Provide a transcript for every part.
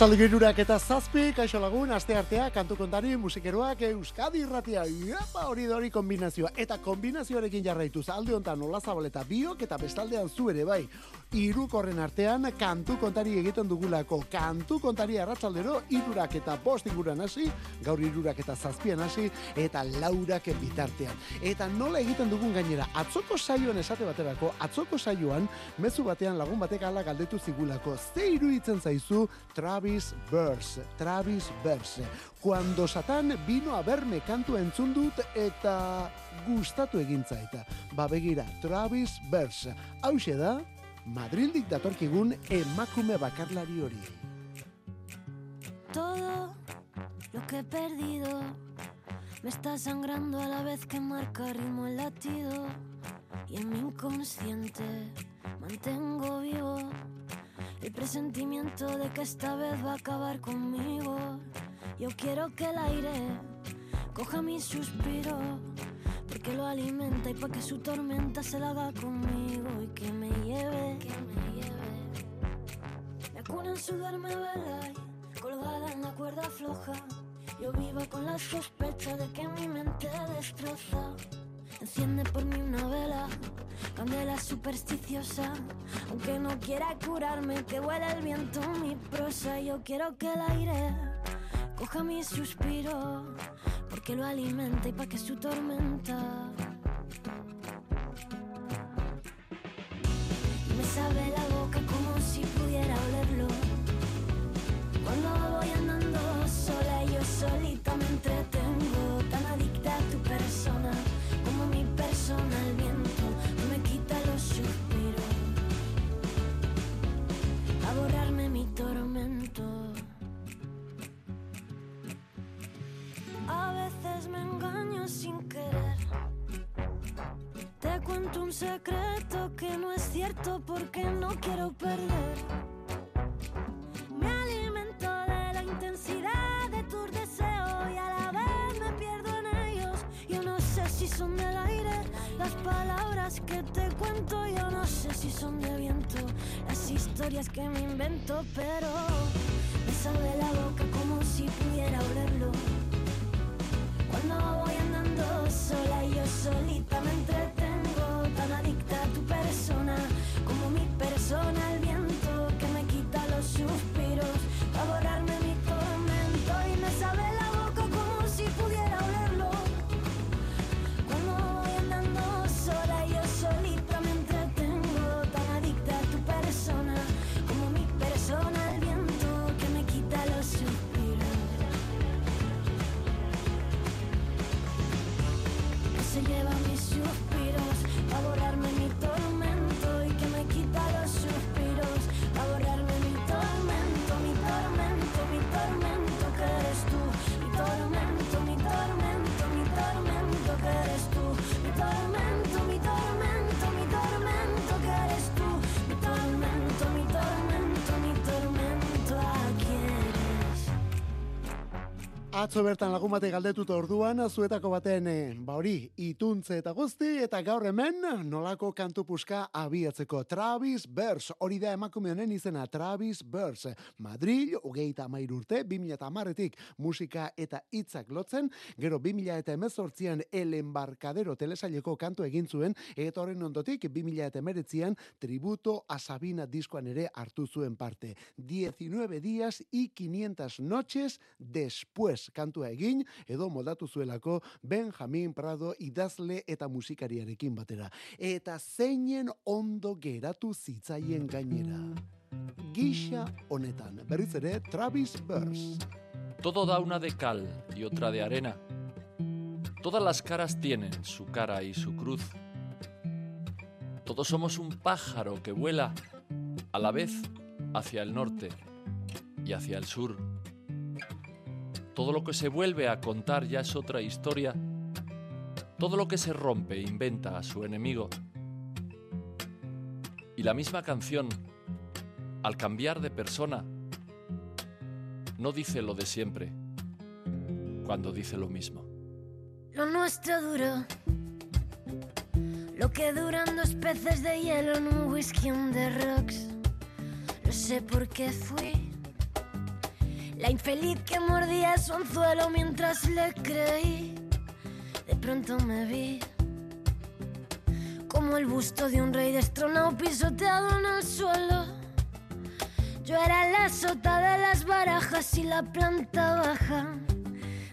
Arratxalde girurak eta zazpi, kaixo lagun, aste artea, kantu kontari, musikeroak, Euskadi irratia, Iepa, hori da hori kombinazioa. Eta kombinazioarekin jarraituz, alde honetan nola zabaleta biok, eta bestaldean zu ere bai. Irukorren artean, kantu kontari egiten dugulako. Kantu kontari arratsaldero irurak eta bost inguran hasi, gaur irurak eta zazpian hasi, eta laurak bitartean. Eta nola egiten dugun gainera, atzoko saioan esate baterako, atzoko saioan, mezu batean lagun batek ala galdetu zigulako. Ze iruditzen zaizu, Travis Burse, Travis Burse. Cuando Satan vino a verme kantu entzun dut eta gustatu egin zaita. Ba begira, Travis Burse. Hau da, Madrildik datorkigun emakume bakarlari hori. Todo lo que he perdido me está sangrando a la vez que marca ritmo el latido y en mi inconsciente mantengo vivo el presentimiento de que esta vez va a acabar conmigo. Yo quiero que el aire coja mi suspiro, porque lo alimenta y para que su tormenta se la haga conmigo y que me lleve, que me lleve. Me acuna en sudar, me vela y colgada en la cuerda floja. Yo vivo con la sospecha de que mi mente destroza. Enciende por mí una vela, candela supersticiosa. Aunque no quiera curarme, que huele el viento mi prosa. Yo quiero que el aire coja mi suspiro, porque lo alimenta y pa' que su tormenta. me sabe la boca como si pudiera olerlo. Cuando voy andando sola, yo solita me entretengo, tan adicta a tu persona mi persona el viento me engaño sin querer. Te cuento un secreto que no es cierto porque no quiero perder. Me alimento de la intensidad de tus deseos y a la vez me pierdo en ellos. Yo no sé si son del aire las palabras que te cuento. Yo no sé si son de viento las historias que me invento, pero Atzo bertan lagun bate galdetuta orduan, zuetako baten, eh, hori, ituntze eta guzti, eta gaur hemen, nolako kantu puska abiatzeko. Travis Bers, hori da emakume honen izena, Travis Bers. Madrid, hogeita amair urte, 2000 eta amaretik musika eta hitzak lotzen, gero 2000 eta emezortzian El Embarkadero telesaileko kantu egin zuen, eta horren ondotik 2000 eta emeretzian tributo a Sabina diskoan ere hartu zuen parte. 19 días y 500 noches después kantua egin edo moldatu zuelako Benjamin Prado idazle eta musikariarekin batera. Eta zeinen ondo geratu zitzaien gainera. Gisa honetan, berriz ere Travis Burns. Todo da una de cal y otra de arena. Todas las caras tienen su cara y su cruz. Todos somos un pájaro que vuela a la vez hacia el norte y hacia el sur. Todo lo que se vuelve a contar ya es otra historia. Todo lo que se rompe inventa a su enemigo. Y la misma canción, al cambiar de persona, no dice lo de siempre cuando dice lo mismo. Lo nuestro duró. Lo que duran dos peces de hielo en un whisky on rocks. Lo sé porque fui La infeliz que mordía su anzuelo mientras le creí. De pronto me vi como el busto de un rey destronado pisoteado en el suelo. Yo era la sota de las barajas y la planta baja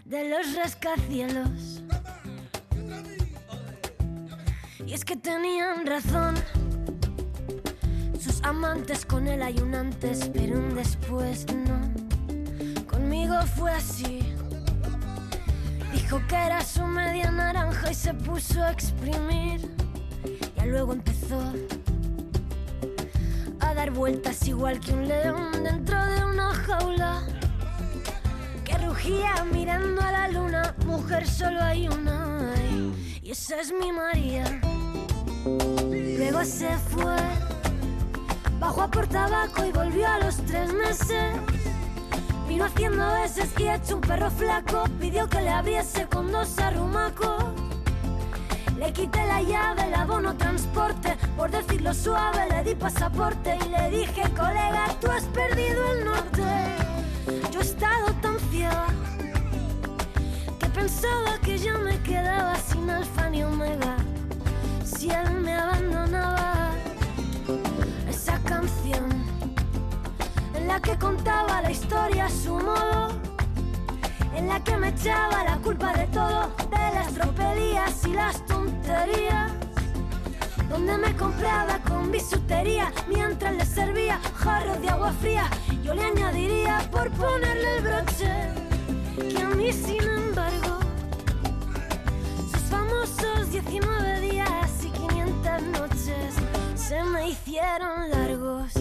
de los rascacielos. Y es que tenían razón sus amantes con él hay un antes, pero un después no. Conmigo fue así. Dijo que era su media naranja y se puso a exprimir. Ya luego empezó a dar vueltas igual que un león dentro de una jaula. Que rugía mirando a la luna, mujer solo hay una. Y esa es mi María. Luego se fue, bajó a por tabaco y volvió a los tres meses. Vino haciendo veces y hecho un perro flaco. Pidió que le abriese con dos arrumacos. Le quité la llave, el abono transporte. Por decirlo suave, le di pasaporte y le dije, colega, tú has perdido el norte. Yo he estado tan ciega que pensaba que ya me quedaba sin alfa ni omega. Si él me abandonaba, esa canción en la que contaba la historia a su modo, en la que me echaba la culpa de todo, de las tropelías y las tonterías, donde me compraba con bisutería mientras le servía jarros de agua fría, yo le añadiría por ponerle el broche, que a mí sin embargo, sus famosos 19 días y 500 noches se me hicieron largos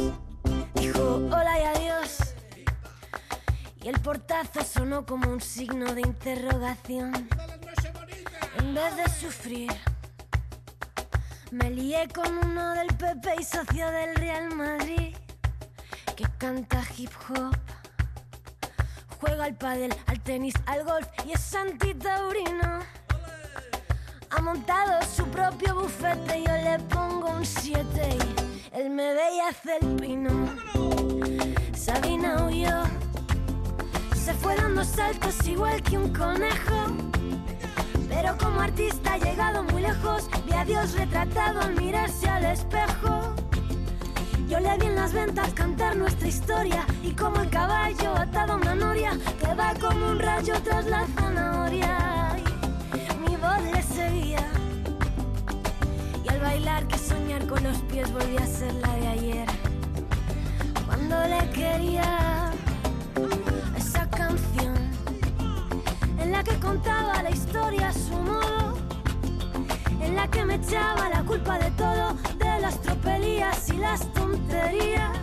dijo hola y adiós. Y el portazo sonó como un signo de interrogación. En vez de sufrir, me lié con uno del PP y socio del Real Madrid, que canta hip hop. Juega al pádel, al tenis, al golf y es antitaurino. Ha montado su propio bufete, yo le pongo un 7 y él me ve y hace el pino. Sabina huyó, se fue dando saltos igual que un conejo. Pero como artista ha llegado muy lejos, vi a Dios retratado al mirarse al espejo. Yo le vi en las ventas cantar nuestra historia y como el caballo atado a una noria que va como un rayo tras la zanahoria. Bailar que soñar con los pies volvía a ser la de ayer. Cuando le quería esa canción en la que contaba la historia a su modo, en la que me echaba la culpa de todo, de las tropelías y las tonterías,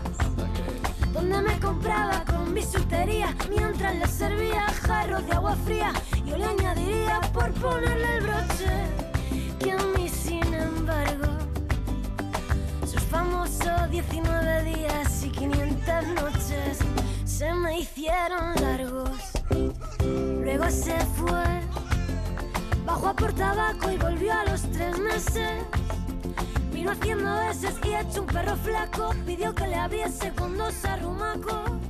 donde me compraba con bisutería mientras le servía jarros de agua fría, yo le añadiría por ponerle el broche sus famosos 19 días y 500 noches se me hicieron largos. Luego se fue, bajó a por tabaco y volvió a los tres meses. Vino haciendo veces y hecho un perro flaco. Pidió que le abriese con dos arrumacos.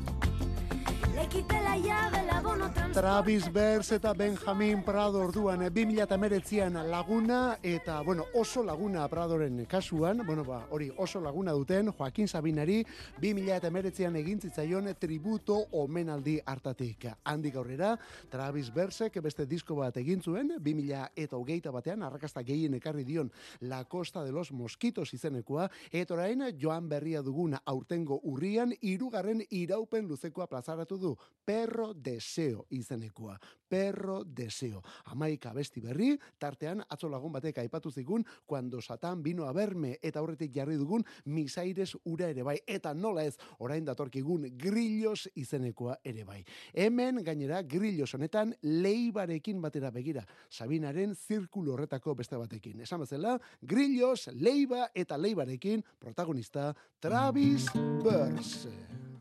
Travis Bers eta Benjamin Prado orduan eh, 2008an laguna eta bueno, oso laguna Pradoren kasuan, bueno, ba, hori oso laguna duten Joaquin Sabinari 2008an egin zitzaion tributo omenaldi hartatik. Handik aurrera Travis Bersek beste disko bat egin zuen 2008 batean arrakasta gehien ekarri dion La Costa de los Mosquitos izenekoa eta orain joan berria duguna aurtengo urrian hirugarren iraupen luzekoa plazaratu du Perro Deseo izenekoa. Perro Deseo. Amaika besti berri, tartean atzo lagun batek aipatu zigun, cuando Satan vino a verme eta aurretik jarri dugun misaires ura ere bai. Eta nola ez, orain datorkigun grillos izenekoa ere bai. Hemen gainera grillos honetan leibarekin batera begira. Sabinaren zirkulo horretako beste batekin. Esan bezala, grillos, leiba eta leibarekin protagonista Travis Burns.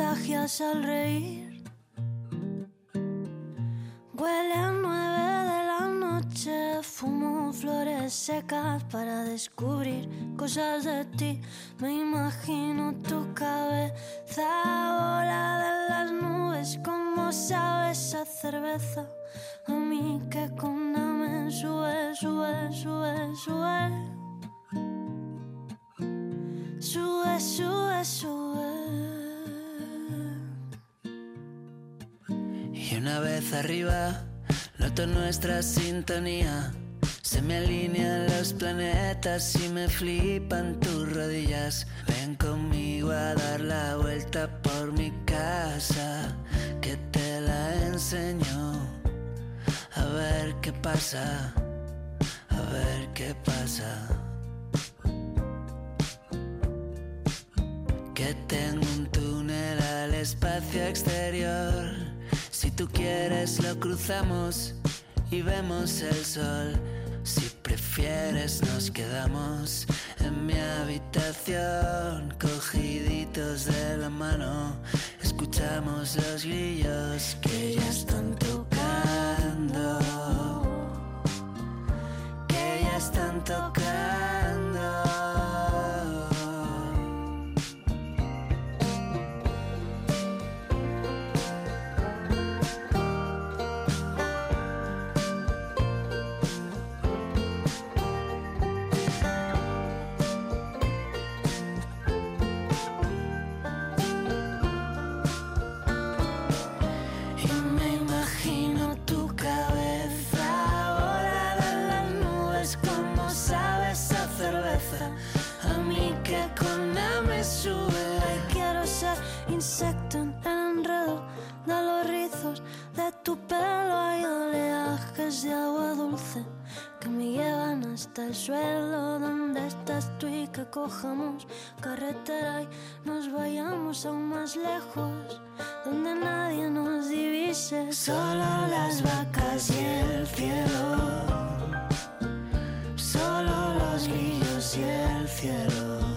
Contagias al reír. Huele a nueve de la noche, fumo flores secas para descubrir cosas de ti. Me imagino tu cabeza volada en las nubes, como sabes a cerveza. A mí que con me sube, sube, sube, sube. Sube, sube, sube. Una vez arriba, noto nuestra sintonía. Se me alinean los planetas y me flipan tus rodillas. Ven conmigo a dar la vuelta por mi casa, que te la enseño. A ver qué pasa, a ver qué pasa. que tengo un túnel al espacio exterior. Tú quieres lo cruzamos y vemos el sol. Si prefieres nos quedamos en mi habitación, cogiditos de la mano, escuchamos los grillos que ya están tocando, que ya están tocando. El suelo donde estás tú y que cojamos carretera y nos vayamos aún más lejos donde nadie nos divise. Solo las vacas y el cielo. Solo los grillos y el cielo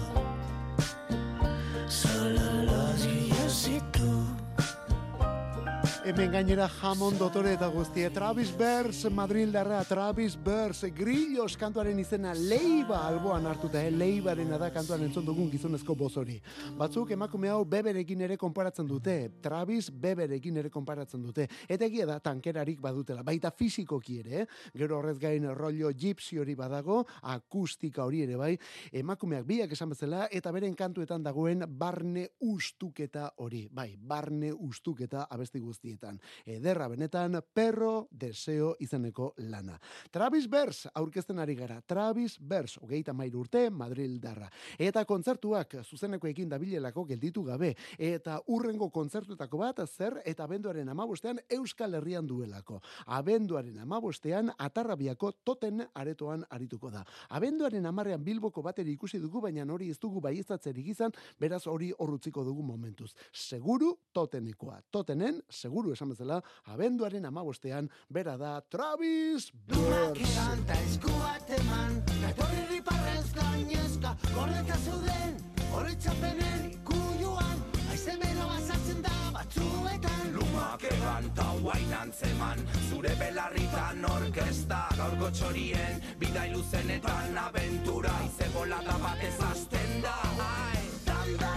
Hemen gainera jamon dotore eta guztie. Travis Bers, Madrid darra, Travis Bers, Grillos kantuaren izena leiba alboan hartuta, eh? leibaren da kantuan entzon dugun gizonezko bozori. Batzuk emakume hau beberekin ere konparatzen dute, Travis beberekin ere konparatzen dute. Eta egia da tankerarik badutela, baita fizikoki ere, eh? gero horrez gain rollo gypsy hori badago, akustika hori ere bai, emakumeak biak esan bezala, eta beren kantuetan dagoen barne ustuketa hori, bai, barne ustuketa abesti guzti Ederra benetan, perro deseo izeneko lana. Travis Bers, aurkezten ari gara. Travis Bers, hogeita mairu urte, Madrid darra. Eta kontzertuak zuzeneko ekin dabilelako gelditu gabe. Eta urrengo kontzertuetako bat, zer, eta abenduaren amabostean Euskal Herrian duelako. Abenduaren amabostean, atarrabiako toten aretoan arituko da. Abenduaren amarrean bilboko bateri ikusi dugu, baina hori ez dugu baieztatzerik izan, beraz hori horrutziko dugu momentuz. Seguru totenekoa. Totenen, seguru seguru esan bezala, abenduaren amabostean, bera da Travis Burns. Kanta eskuat eman, gatorri riparrez gainezka, gordeta zeuden, horretzapenen ikuioan, aize mero bazatzen da batzuetan. Lumak eganta guain antzeman, zure belarritan orkesta, gaurko txorien, bidai luzenetan aventura, aize bolada batez azten da. Ai, dan, dan,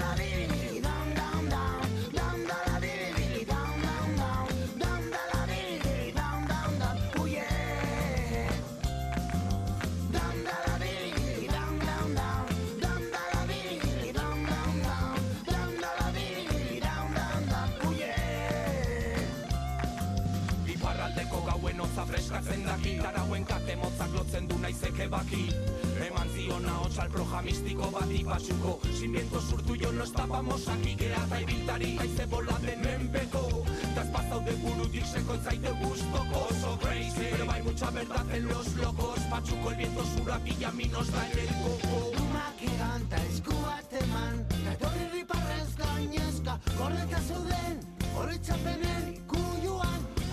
daki Tarauen kate motzak lotzen du naizeke baki. Eman zion nahoz al proja mistiko bati basuko Sin viento surtu jo no estábamos aquí Gera eta ibiltari haize bola den menpeko espazau de burutik seko zaite guztoko. So crazy, pero bai mucha verdad en los locos. Patxuko el viento surak y a mi nos da el coco. Umak eganta eskuat eman Gatorri riparrez gainezka Gordeka zeuden, horretzapenen ikuioan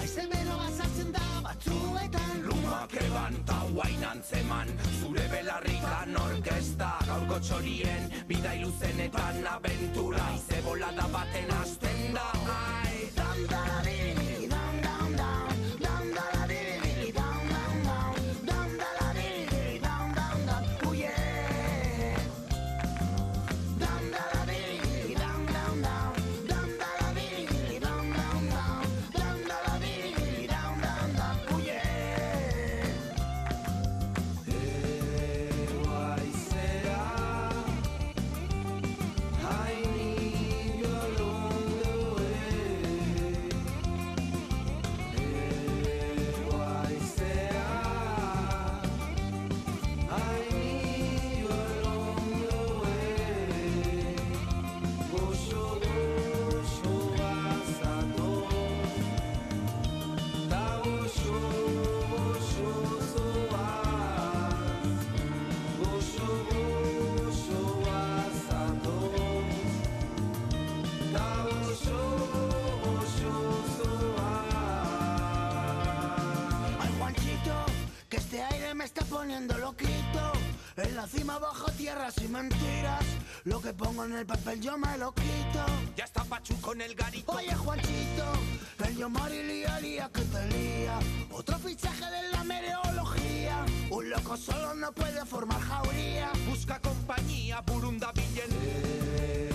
Aize bero bazartzen da batzuetan. Lumak eban ta guain antzeman Zure belarrikan orkesta Gaurko txorien bidai luzenetan abentura. Ize bolada baten azten da. Ai, Dam da poniendo loquito. En la cima bajo tierra sin mentiras. Lo que pongo en el papel yo me lo quito. Ya está Pachu con el garito Oye, Juanchito, el Yomar y lía, lía que te lía. Otro fichaje de la meteorología. Un loco solo no puede formar jauría. Busca compañía, burunda billen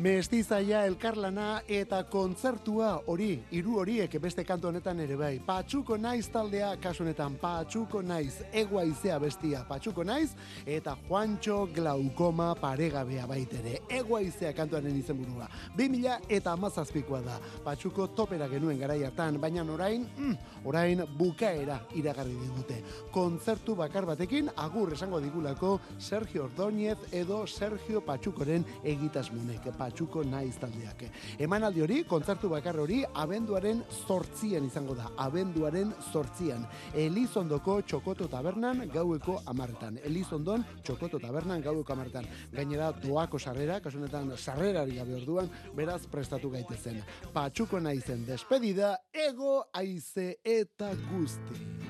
Mestizaia elkarlana eta kontzertua hori, hiru horiek beste kantu honetan ere bai. Patxuko naiz taldea, kasu honetan Patxuko naiz, egoaizea bestia Patxuko naiz, eta Juancho Glaukoma paregabea baitere. Egoaizea kantuaren izenburua. 2000 eta amazazpikoa da. Patxuko topera genuen garai hartan, baina orain, mm, orain bukaera iragarri digute. Kontzertu bakar batekin, agur esango digulako Sergio Ordóñez edo Sergio Patxukoren egitasmonek. Patxuko naiz taldeak. Emanaldi hori, kontzertu bakar hori, abenduaren zortzian izango da. Abenduaren zortzian. Elizondoko txokoto tabernan gaueko amarretan. Elizondon txokoto tabernan gaueko amarretan. Gainera doako sarrera, kasunetan sarrerari gabe orduan, beraz prestatu gaitezen. Patxuko naizen despedida, ego aize eta guzti.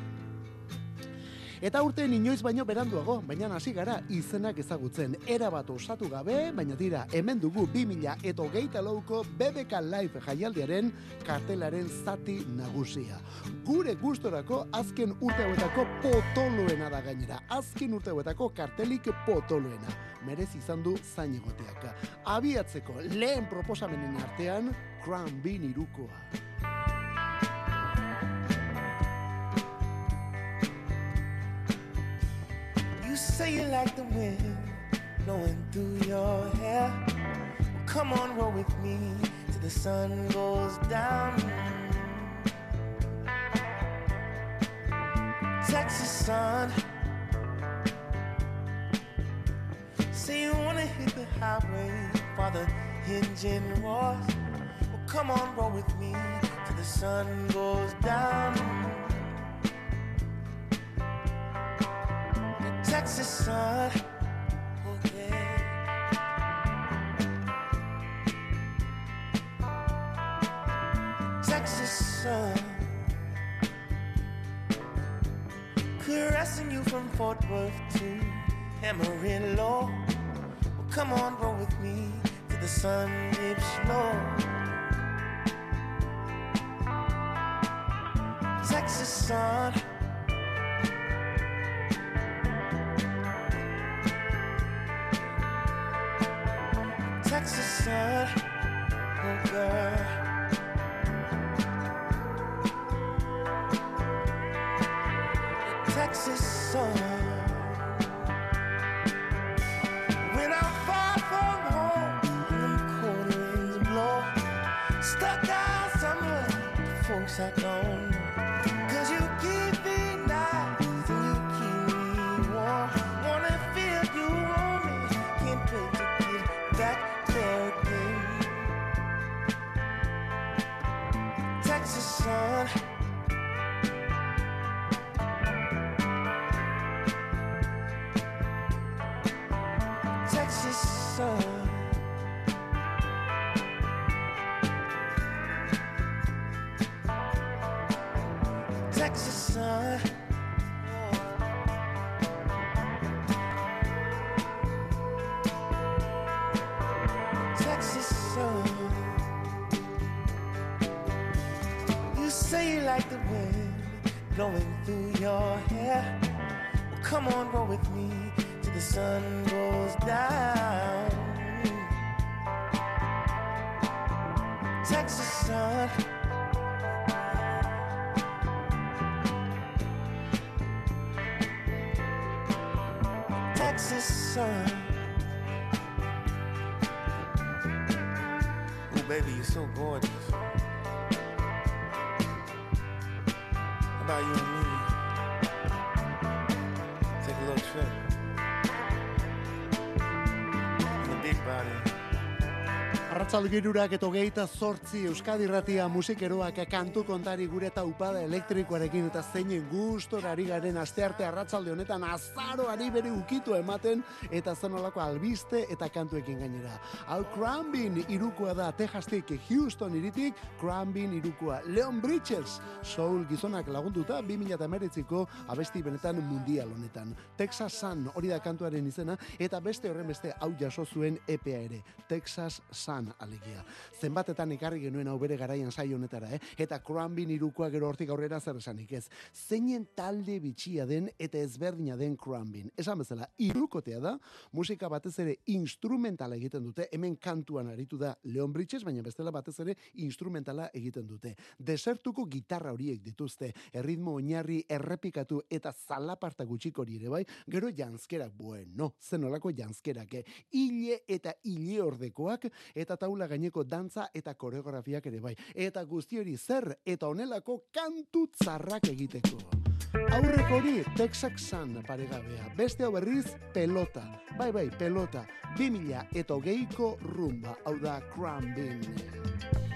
Eta urte inoiz baino beranduago, baina hasi gara izenak ezagutzen. Era bat osatu gabe, baina dira, hemen dugu 2000 eta hogeita lauko BBK Live jaialdiaren kartelaren zati nagusia. Gure gustorako azken urte hauetako potoloena da gainera. Azken urte hauetako kartelik potoloena. Merez izan du zain egoteak. Abiatzeko lehen proposamenen artean, Crown Bean irukoa. Say you like the wind blowing through your hair. Well, come on, roll with me till the sun goes down. Texas sun. Say you wanna hit the highway while the engine roars. Well, come on, roll with me till the sun goes down. Texas sun. Oh yeah. Texas sun. Caressing you from Fort Worth to Amarillo. Well, come on, roll with me till the sun dips low. Texas sun. Oh girl. The Texas sun. When I'm far from home, cold winds blow, stuck out somewhere, folks I don't Arratzalgirurak eto geita zortzi Euskadi Ratia musikeroak kantu kontari gure eta upada elektrikoarekin eta zeinen gustorari garen astearte arratzalde honetan azaroari bere ukitu ematen eta zenolako albiste eta kantuekin gainera. Hau Crambin irukoa da Texastik Houston iritik Crambin irukoa Leon Bridges soul gizonak lagunduta 2008ko abesti benetan mundial honetan. Texas Sun hori da kantuaren izena eta beste horren beste hau jaso zuen EPA ere. Texas Sun alegia. Zenbatetan ekarri genuen hau bere garaian saio honetara, eh? Eta Crambin irukoa gero hortik aurrera zer esanik ez. Zeinen talde bitxia den eta ezberdina den Crambin. Esan bezala, irukotea da, musika batez ere instrumentala egiten dute, hemen kantuan aritu da Leon Bridges, baina bestela batez ere instrumentala egiten dute. Desertuko gitarra horiek dituzte, erritmo oinarri errepikatu eta zalaparta gutxik hori ere bai, gero janzkerak, bueno, zenolako janzkerak, eh? Ile eta ile ordekoak eta taula gaineko dantza eta koreografiak ere bai. Eta guzti hori zer eta honelako kantu tzarrak egiteko. Aurreko hori Texas Sun paregabea. Beste hau berriz pelota. Bai bai, pelota. 2000 eta hogeiko rumba. Hau da Crambin.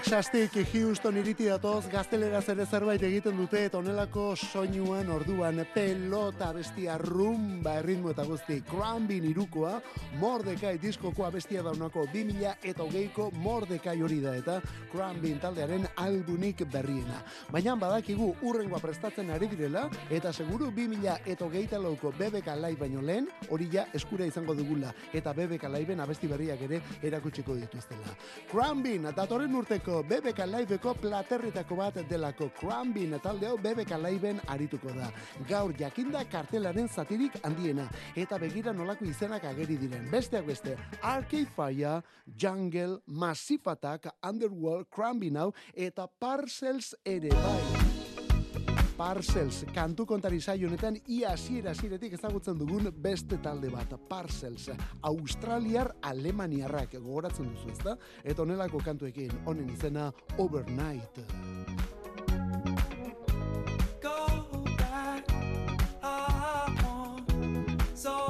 Texastik Houston iriti datoz gazteleraz ere zerbait egiten dute eta honelako soinuan orduan pelota bestia rumba erritmo eta guzti Crambin irukoa Mordekai diskokoa bestia daunako 2000 eta hogeiko Mordekai hori da eta Crambin taldearen albunik berriena. Baina badakigu urrengoa prestatzen ari direla eta seguru 2000 eta hogeita lauko BBK Live baino lehen hori ja eskura izango dugula eta BBK Liveen abesti berriak ere erakutsiko dituztela. Crambin datorren urteko BBK Liveko platerritako bat delako Crambin talde hau BBK Liveen arituko da. Gaur jakinda kartelaren zatirik handiena eta begira nolako izenak ageri diren. Besteak beste, Arcade Fire, Jungle, Massive Attack, Underworld, Crambin hau eta Parcels ere bai. Parcels, kantu kontari saio honetan ia hasiera hasieretik ezagutzen dugun beste talde bat, Parcels, Australiar Alemaniarrak gogoratzen duzu, ezta? Eta honelako kantuekin honen izena Overnight. go back. I want so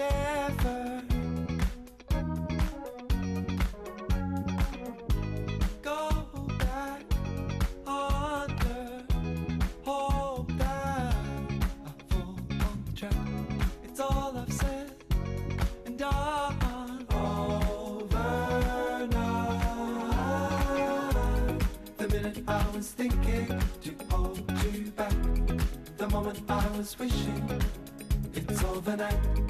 than ever. Go back that I fall on track. It's all I've said and done. Overnight. The minute I was thinking to hold you back. The moment I was wishing it's overnight. The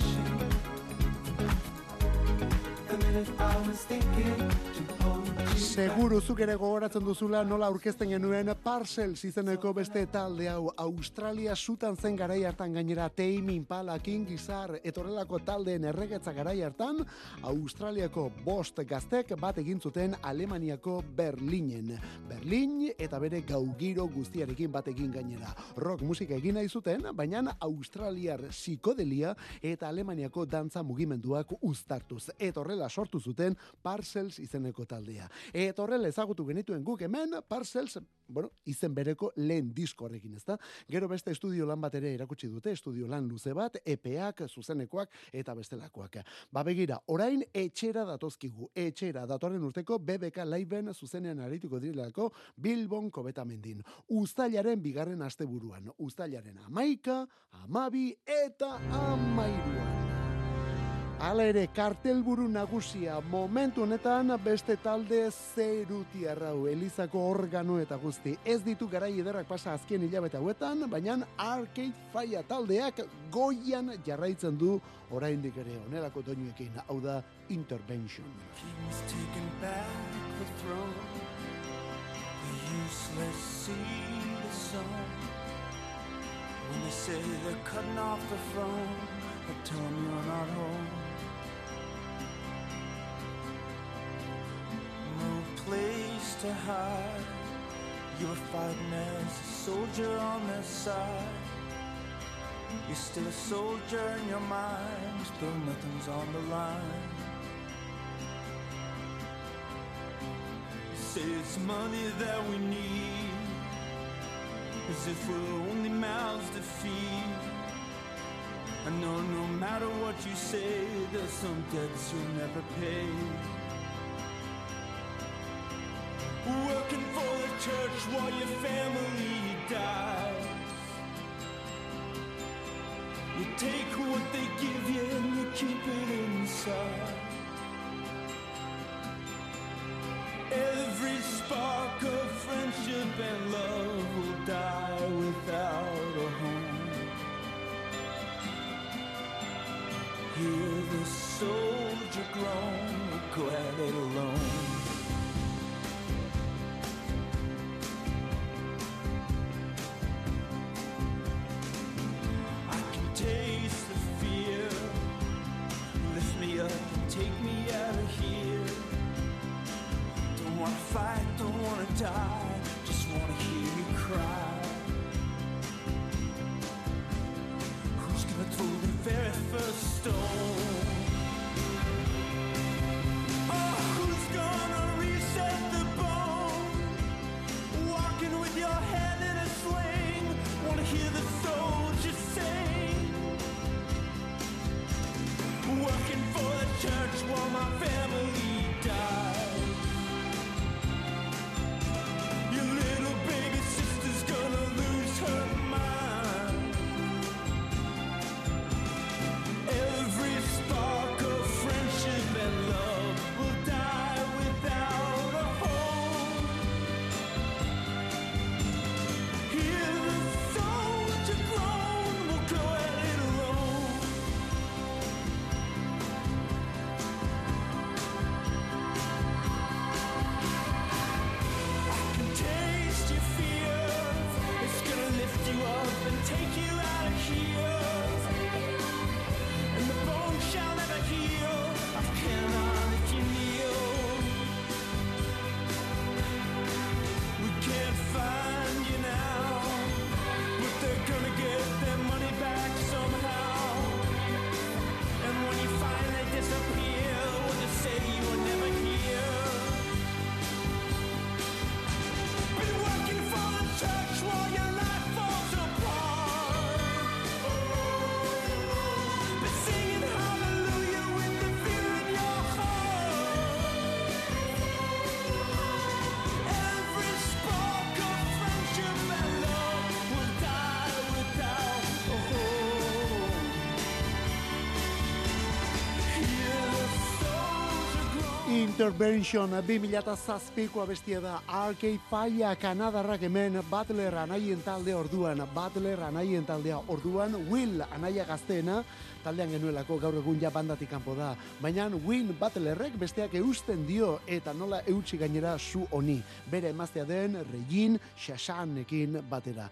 I was wishing. The minute I was thinking to hold you back. Seguru zuk ere gogoratzen duzula nola aurkezten genuen Parcels izeneko beste talde hau Australia sutan zen garai hartan gainera Tame Impala, King Gizzard etorrelako taldeen erregetza garai hartan Australiako bost gaztek bat egin zuten Alemaniako Berlinen. Berlin eta bere gaugiro guztiarekin bat egin gainera. Rock musika egin nahi zuten, baina Australiar psikodelia eta Alemaniako dantza mugimenduak uztartuz. Eta horrela sortu zuten Parcels izeneko taldea. Eta horrela ezagutu genituen guk hemen Parcels, bueno, izen bereko lehen disko horrekin, ezta? Gero beste estudio lan bat ere erakutsi dute, estudio lan luze bat, epeak, zuzenekoak eta bestelakoak. Ba begira, orain etxera datozkigu, etxera datorren urteko BBK Liveen zuzenean arituko direlako Bilbon kobetamendin. Uztailaren bigarren asteburuan, uztailaren amaika, amabi eta amairuan. Hala ere, kartelburu nagusia momentu honetan beste talde zeruti arrau, Elizako organo eta guzti. Ez ditu garai ederrak pasa azken hilabete hauetan, baina Arcade Fire taldeak goian jarraitzen du oraindik ere onelako doinuekin, hau da Intervention. Throne. When they say they're cutting off the phone, I tell them you're not home. No place to hide. You were fighting as a soldier on their side. You're still a soldier in your mind, though nothing's on the line. Say it's money that we need, as if we're only mouths to feed. I know no matter what you say, there's some debts you'll never pay. Working for the church while your family dies. You take what they give you and you keep it inside. Every spark of friendship and love will die without a home. Hear the soldier groan, go at it alone. Groan. Intervention 2007ko abestia da Arcade Fire Kanadarrak hemen Butler anaien talde orduan Butler anaien taldea orduan Will anaia gazteena taldean genuelako gaur egun ja bandatik kanpo da baina Will Butlerrek besteak eusten dio eta nola eutsi gainera zu honi bere emaztea den Regin Shashanekin batera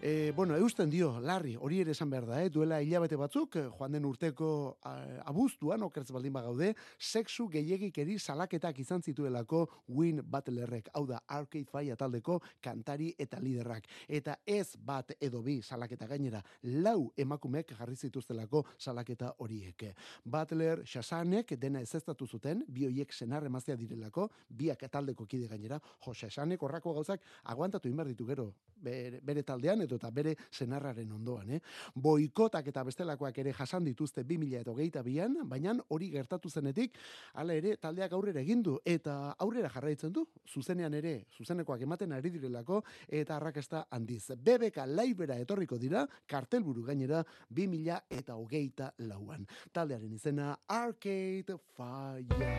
e, bueno, eusten dio, larri, hori ere esan behar da, eh? duela hilabete batzuk, eh, joan den urteko a, abuztuan, okertz baldin bagaude, sexu gehiagikeri salaketak izan zituelako Win Butlerrek, hau da Arcade Fire taldeko kantari eta liderrak. Eta ez bat edo bi salaketa gainera, lau emakumek jarri zituztelako salaketa horiek. Butler, Shasanek dena ezeztatu zuten, bi hoiek senar emaztea direlako, biak taldeko kide gainera, jo, Shasanek horrako gauzak aguantatu inbar ditu gero, bere, bere taldean edo eta bere senarraren ondoan. Eh? Boikotak eta bestelakoak ere jasan dituzte 2022an, baina hori gertatu zenetik, hala ere taldeak aurrera egin du eta aurrera jarraitzen du, zuzenean ere, zuzenekoak ematen ari direlako eta arrakasta handiz. BBK laibera etorriko dira, kartelburu gainera 2000 eta hogeita lauan. Taldearen izena Arcade Fire.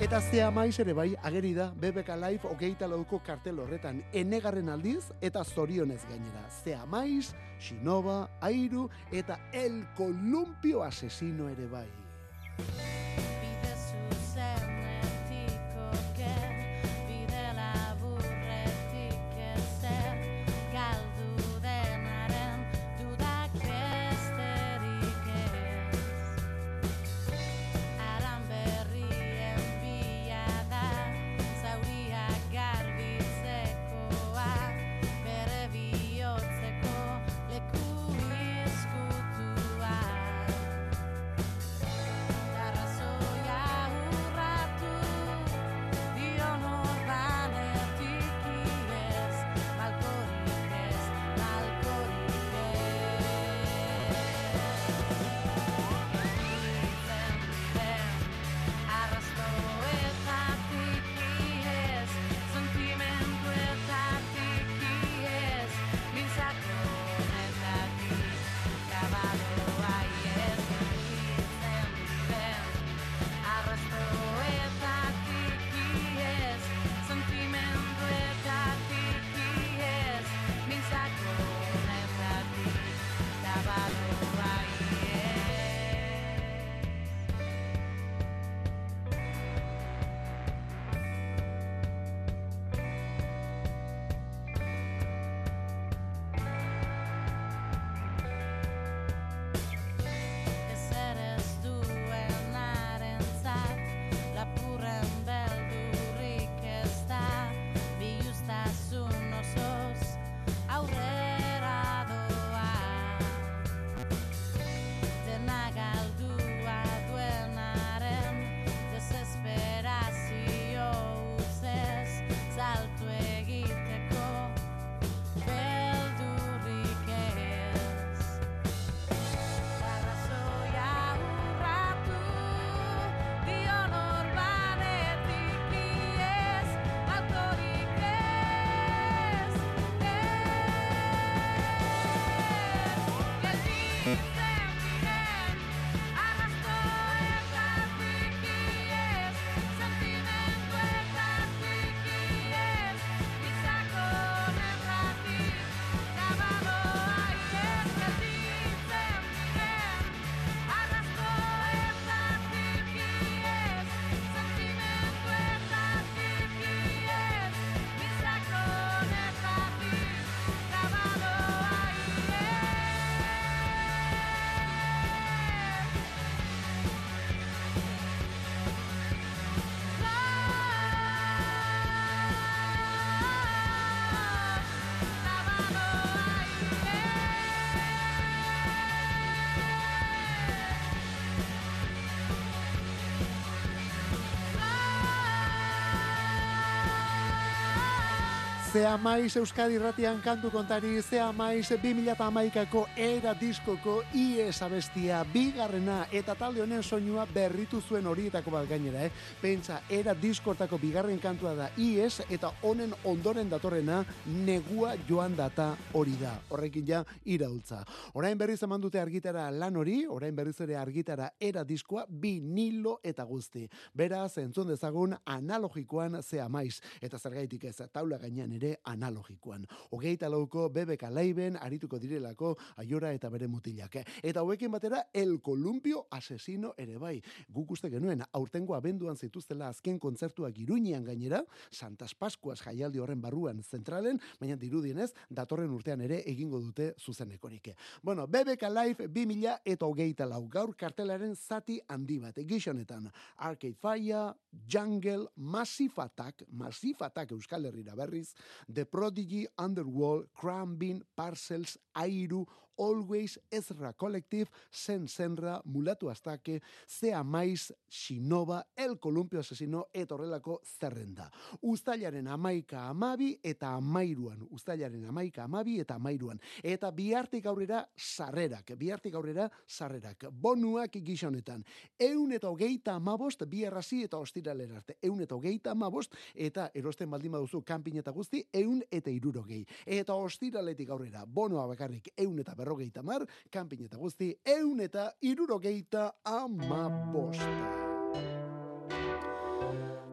Eta zea maiz ere bai, ageri da BBK Live hogeita lauko kartel horretan enegarren aldiz eta zorionez gainera. Zea maiz, Shinova, Airu eta El Columpio Asesino ere bai. Zea maiz Euskadi Ratian kantu kontari, zea maiz 2008ko era diskoko IES abestia, bigarrena eta talde honen soinua berritu zuen horietako bat gainera, eh? Pentsa, era diskortako bigarren kantua da IES eta honen ondoren datorrena negua joan data hori da. Horrekin ja iraultza. Orain berriz eman dute argitara lan hori, orain berriz ere argitara era diskoa vinilo eta guzti. Beraz, entzun dezagun analogikoan zea maiz. Eta zergaitik ez, taula gainean ere analogikoan. Hogeita lauko bebeka laiben arituko direlako aiora eta bere mutilak. Eta hauekin batera el kolumpio asesino ere bai. Guk uste genuen aurtengo abenduan zituztela azken kontzertuak iruñean gainera, Santas Pascuas jaialdi horren barruan zentralen, baina dirudienez datorren urtean ere egingo dute zuzenekorik. Bueno, BBK Live 2000 eta hogeita lau gaur kartelaren zati handi bat. Gizonetan, Arcade Fire, Jungle, Massive Attack, Massive Attack Euskal Herrira berriz, The Prodigy, Underworld, Crambin, Parcels, Airu, Always, Ezra Collective, Sen Senra, Mulatu Astake, Zea Maiz, Shinova, El Columpio Asesino, eta horrelako zerrenda. Uztailaren amaika amabi eta amairuan. Uztailaren amaika amabi eta amairuan. Eta bihartik aurrera sarrerak. Bihartik aurrera sarrerak. Bonuak gizonetan. Eun eta hogeita amabost, biarrazi eta ostiralera arte. Eun eta hogeita amabost, eta erosten baldin baduzu kanpin eta guzti, eun eta irurogei. Eta ostiraletik aurrera, bonoa bakarrik eun eta berrogeita mar, kanpin eta guzti, eun eta irurogeita amabost.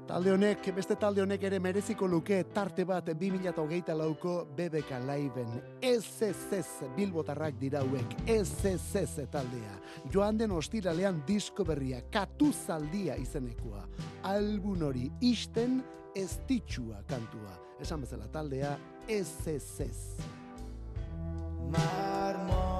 Talde honek, beste talde honek ere mereziko luke tarte bat 2008 lauko BBK Liveen. SSS Bilbotarrak dira hauek, SSS taldea. Joan den ostiralean disko berria, katuzaldia izenekoa. Albun hori isten estitxua kantua. Esan bezala taldea mar.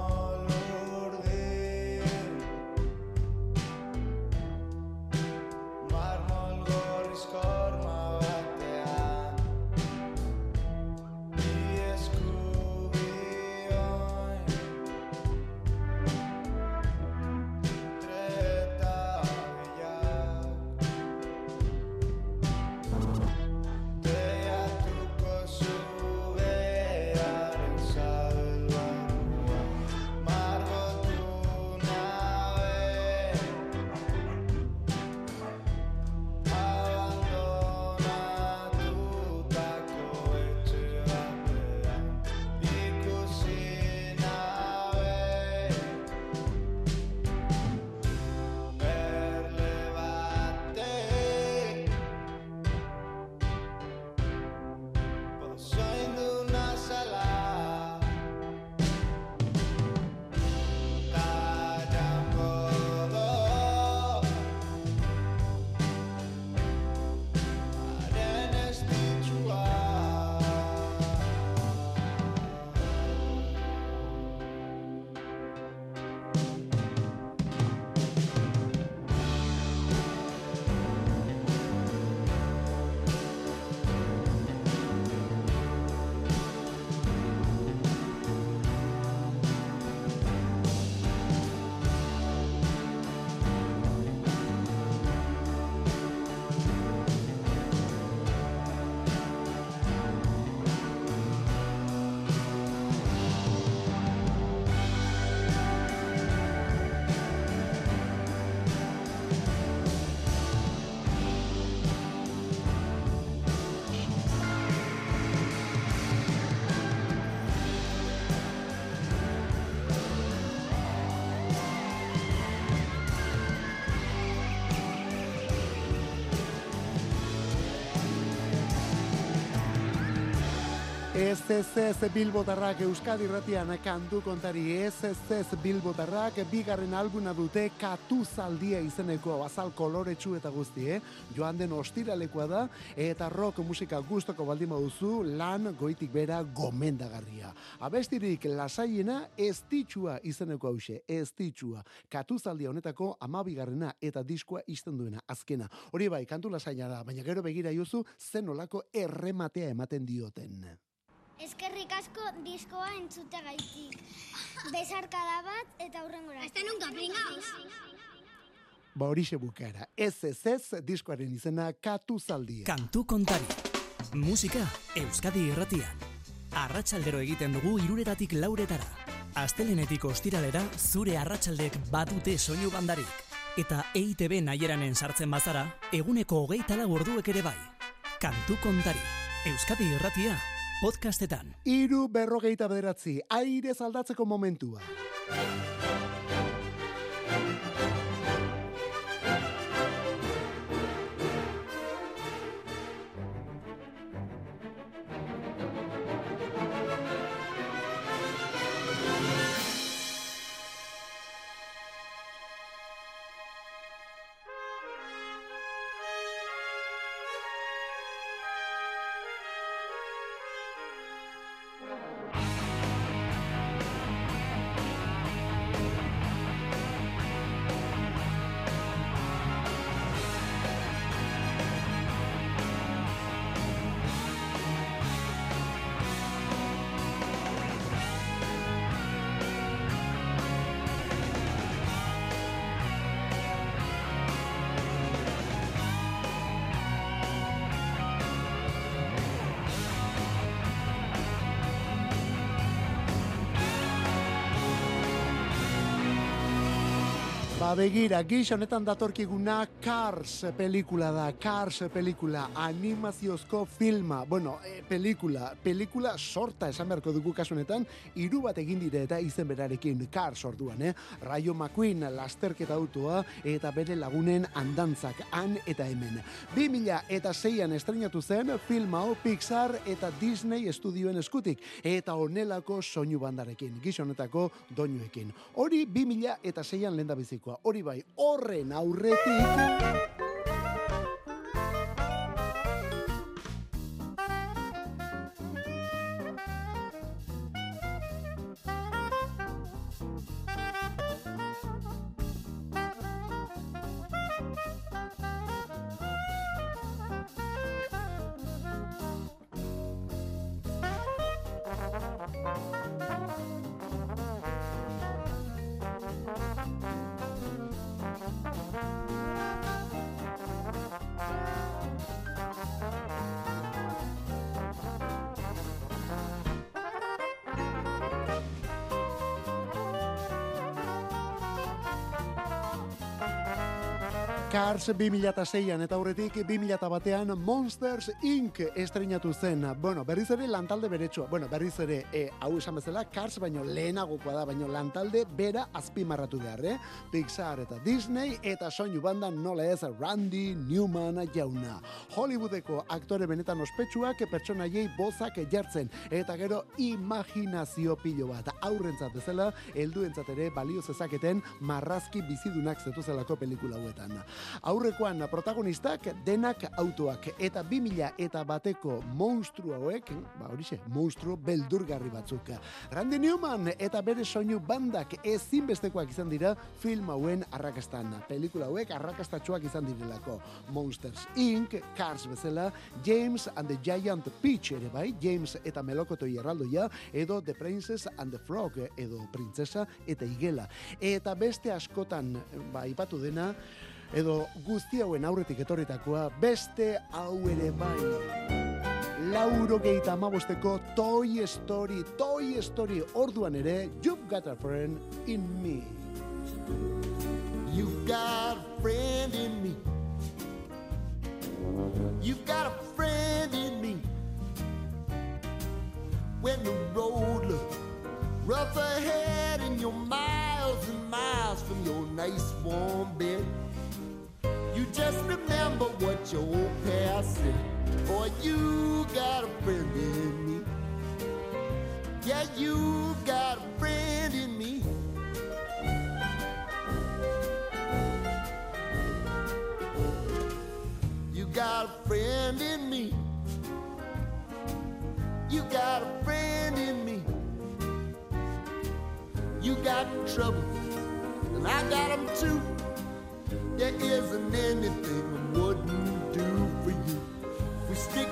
SSS Bilbotarrak Euskadi Ratian kantu kontari SSS Bilbotarrak bigarren albuna dute katuzaldia izeneko azal koloretsu eta guzti, eh? Joan den ostiralekoa da eta rock musika gustoko baldin baduzu lan goitik bera gomendagarria. Abestirik lasaiena estitxua izeneko hause, estitxua. Katuzaldia honetako amabigarrena eta diskoa izten duena, azkena. Hori bai, kantu lasaina da, baina gero begira juzu zen olako errematea ematen dioten. Eskerrik asko diskoa entzute gaitik. Besarkada bat eta hurrengora. Hasta nunca, pringaos. Ba horixe bukara. Ez ez ez diskoaren izena katu zaldia. Kantu kontari. Musika Euskadi irratian. Arratsaldero egiten dugu iruretatik lauretara. Astelenetik ostiralera zure arratsaldek badute soinu bandarik. Eta EITB naieranen sartzen bazara, eguneko hogeita lau orduek ere bai. Kantu kontari. Euskadi irratia podcastetan. Hiru berrogeita bederatzi, aire aldatzeko momentua. Ba begira, gix honetan datorkiguna Cars pelikula da, Cars pelikula, animaziozko filma, bueno, e, pelikula, pelikula sorta esan beharko dugu kasu honetan, hiru bat egin dire eta izen berarekin Cars orduan, eh? Rayo McQueen lasterketa autoa eta bere lagunen andantzak han eta hemen. 2000 eta zeian estrenatu zen film hau Pixar eta Disney estudioen eskutik eta honelako soinu bandarekin, gix honetako doinuekin. Hori 2000 eta zeian lehen bizikoa. Hori bai, horren aurretik... Cars 2006an eta aurretik 2001an Monsters Inc. estrenatu zen. Bueno, berriz ere lantalde beretsua. Bueno, berriz ere e, hau esan bezala Cars baino lehenagokoa da, baino lantalde bera azpimarratu behar, eh? Pixar eta Disney eta soinu banda nola ez Randy Newman jauna. Hollywoodeko aktore benetan ospetsuak pertsonaiei bozak jartzen eta gero imaginazio pilo bat aurrentzat bezala helduentzat ere balio zezaketen marrazki bizidunak zetuzelako pelikula hauetan. Aurrekoan protagonistak denak autoak eta 2000 eta bateko monstru hauek, ba horixe, monstru beldurgarri batzuk. Randy Newman eta bere soinu bandak ezinbestekoak izan dira film hauen arrakastan. Pelikula hauek arrakastatxoak izan direlako. Monsters Inc., Cars bezala, James and the Giant Peach ere bai, James eta Melokotoi erraldoia, edo The Princess and the Frog, edo Princesa eta Igela. Eta beste askotan, ba, ipatu dena, edo guzti hauen aurretik etorritakoa beste hau ere bai. Lauro geita amabosteko Toy Story, Toy Story orduan ere, You've Got a Friend in Me. You've got a friend in me. You've got a friend in me. When the road looks rough ahead and you're miles and miles from your nice warm bed, just remember what your old past said. Boy, you got a friend in me. Yeah, you got a friend in me. You got a friend in me. You got a friend in me. You got trouble, and I got them too. Isn't anything I wouldn't do for you. We stick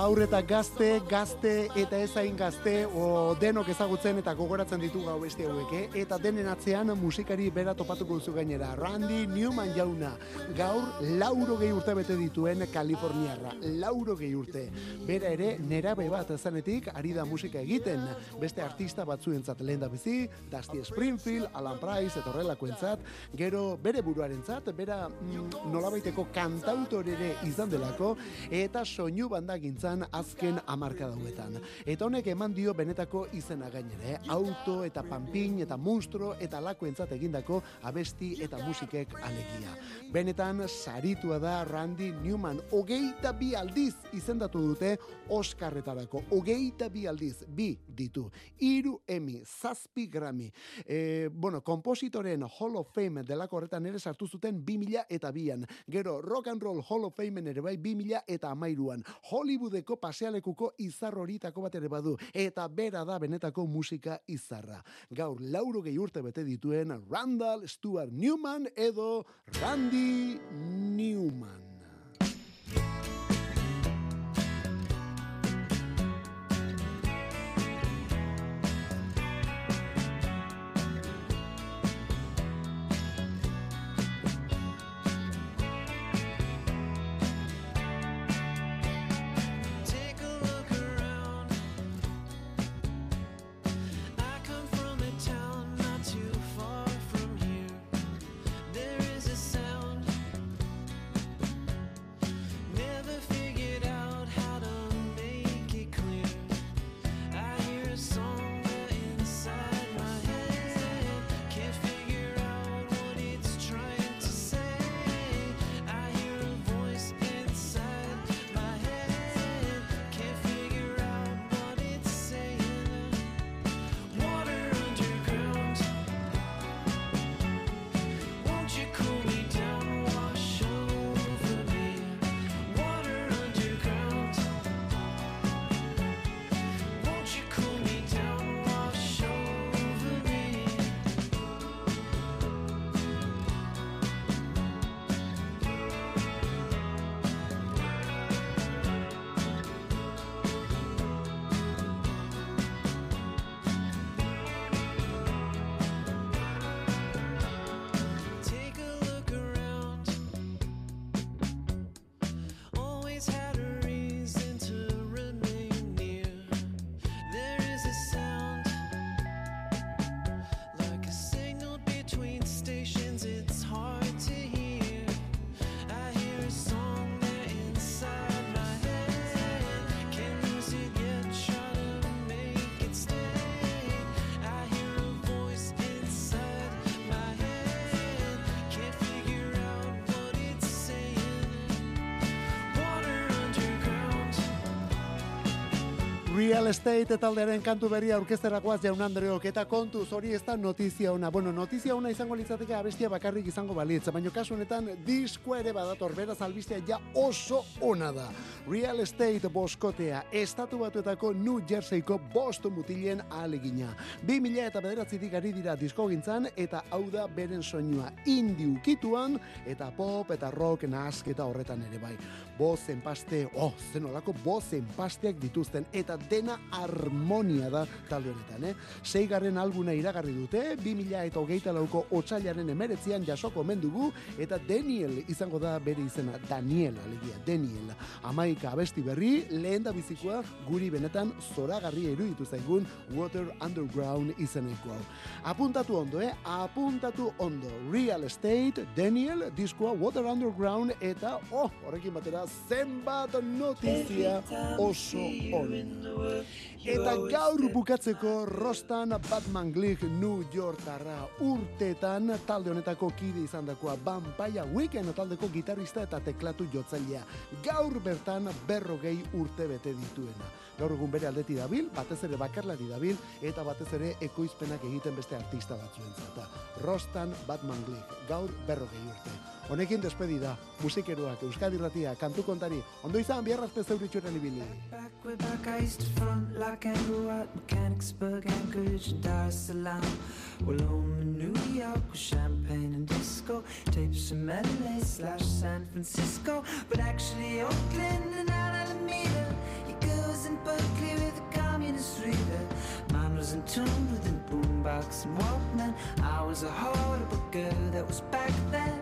aurre eta gazte, gazte eta ezain gazte, o denok ezagutzen eta gogoratzen ditu gau beste hauek, eh? eta denen atzean musikari bera topatuko duzu gainera. Randy Newman jauna, gaur lauro gehi urte bete dituen Kaliforniarra, lauro gehi urte. Bera ere, nerabe bat zanetik ari da musika egiten, beste artista batzuentzat lehen da bizi, Dusty Springfield, Alan Price, eta horrelakoentzat, gero bere buruarentzat, bera mm, nolabaiteko kantautor ere izan delako, eta soinu banda gintzan azken amarka dauetan. Eta honek eman dio benetako izena gainere, eh? auto eta panpin eta monstro eta lakoentzat egindako abesti eta musikek alegia. Benetan saritua da Randy Newman, hogeita bi aldiz izendatu dute Oscarretarako, hogeita bi aldiz, bi ditu, iru Emmy, zazpi Grammy. E, bueno, kompositoren Hall of Fame delako horretan ere sartu zuten 2000 eta bian. Gero, Rock and Roll Hall of Fame ere bai 2000 eta amairuan. Hollywoodeko pasealekuko izar horitako bat ere badu. Eta bera da benetako musika izarra. Gaur, lauro gehi urte bete dituen Randall Stuart Newman edo Randy Newman. Real Estate taldearen kantu berria aurkezterakoaz jaun Andreok eta kontuz hori ez da notizia ona. Bueno, notizia ona izango litzateke abestia bakarrik izango balitz, baina kasu honetan disko ere badator, beraz albistea ja oso ona da. Real Estate boskotea, estatu batuetako New Jerseyko bost mutilen alegina. 2000 eta bederatzitik ari dira disko gintzan, eta hau da beren soinua indi ukituan, eta pop eta rock nahasketa horretan ere bai. Boz enpaste, oh, zenolako boz enpasteak dituzten, eta dena harmonia da talde honetan, eh? Seigarren albuna iragarri dute, 2000 eta hogeita lauko otxailaren emeretzian jasoko mendugu, eta Daniel izango da bere izena, Daniel, alegia, Daniel. Amaika abesti berri, lehen da bizikoa, guri benetan zoragarri iruditu zaigun Water Underground izeneko hau. Apuntatu ondo, eh? Apuntatu ondo. Real Estate, Daniel, diskoa Water Underground, eta, oh, horrekin batera, zenbat notizia oso on. Eta gaur bukatzeko Rostan Batman Glig New Yorkarra urtetan talde honetako kide izan dakoa Vampire Weekend taldeko gitarrista eta teklatu jotzailea. Gaur bertan berrogei urte bete dituena. Gaur egun bere aldeti dabil, batez ere bakarlari dabil, eta batez ere ekoizpenak egiten beste artista batzuentzat. Rostan Batman Glig, gaur berrogei urte. Honekin despedida, musikeroak, Euskadi Ratia, kantu kontari, ondo izan biarrazte zeuritxuren ibili. Well, home in New York with champagne and disco, tapes from LA slash San Francisco, but actually Oakland and in Berkeley with a communist reader. Mine was in tune with a boombox and Walkman. I was a horrible girl that was back then.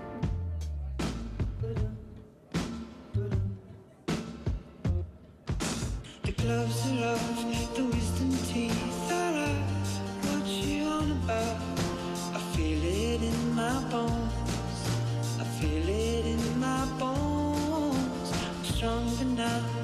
The gloves are off, the wisdom teeth are out. What you on about? I feel it in my bones. I feel it in my bones. I'm stronger now.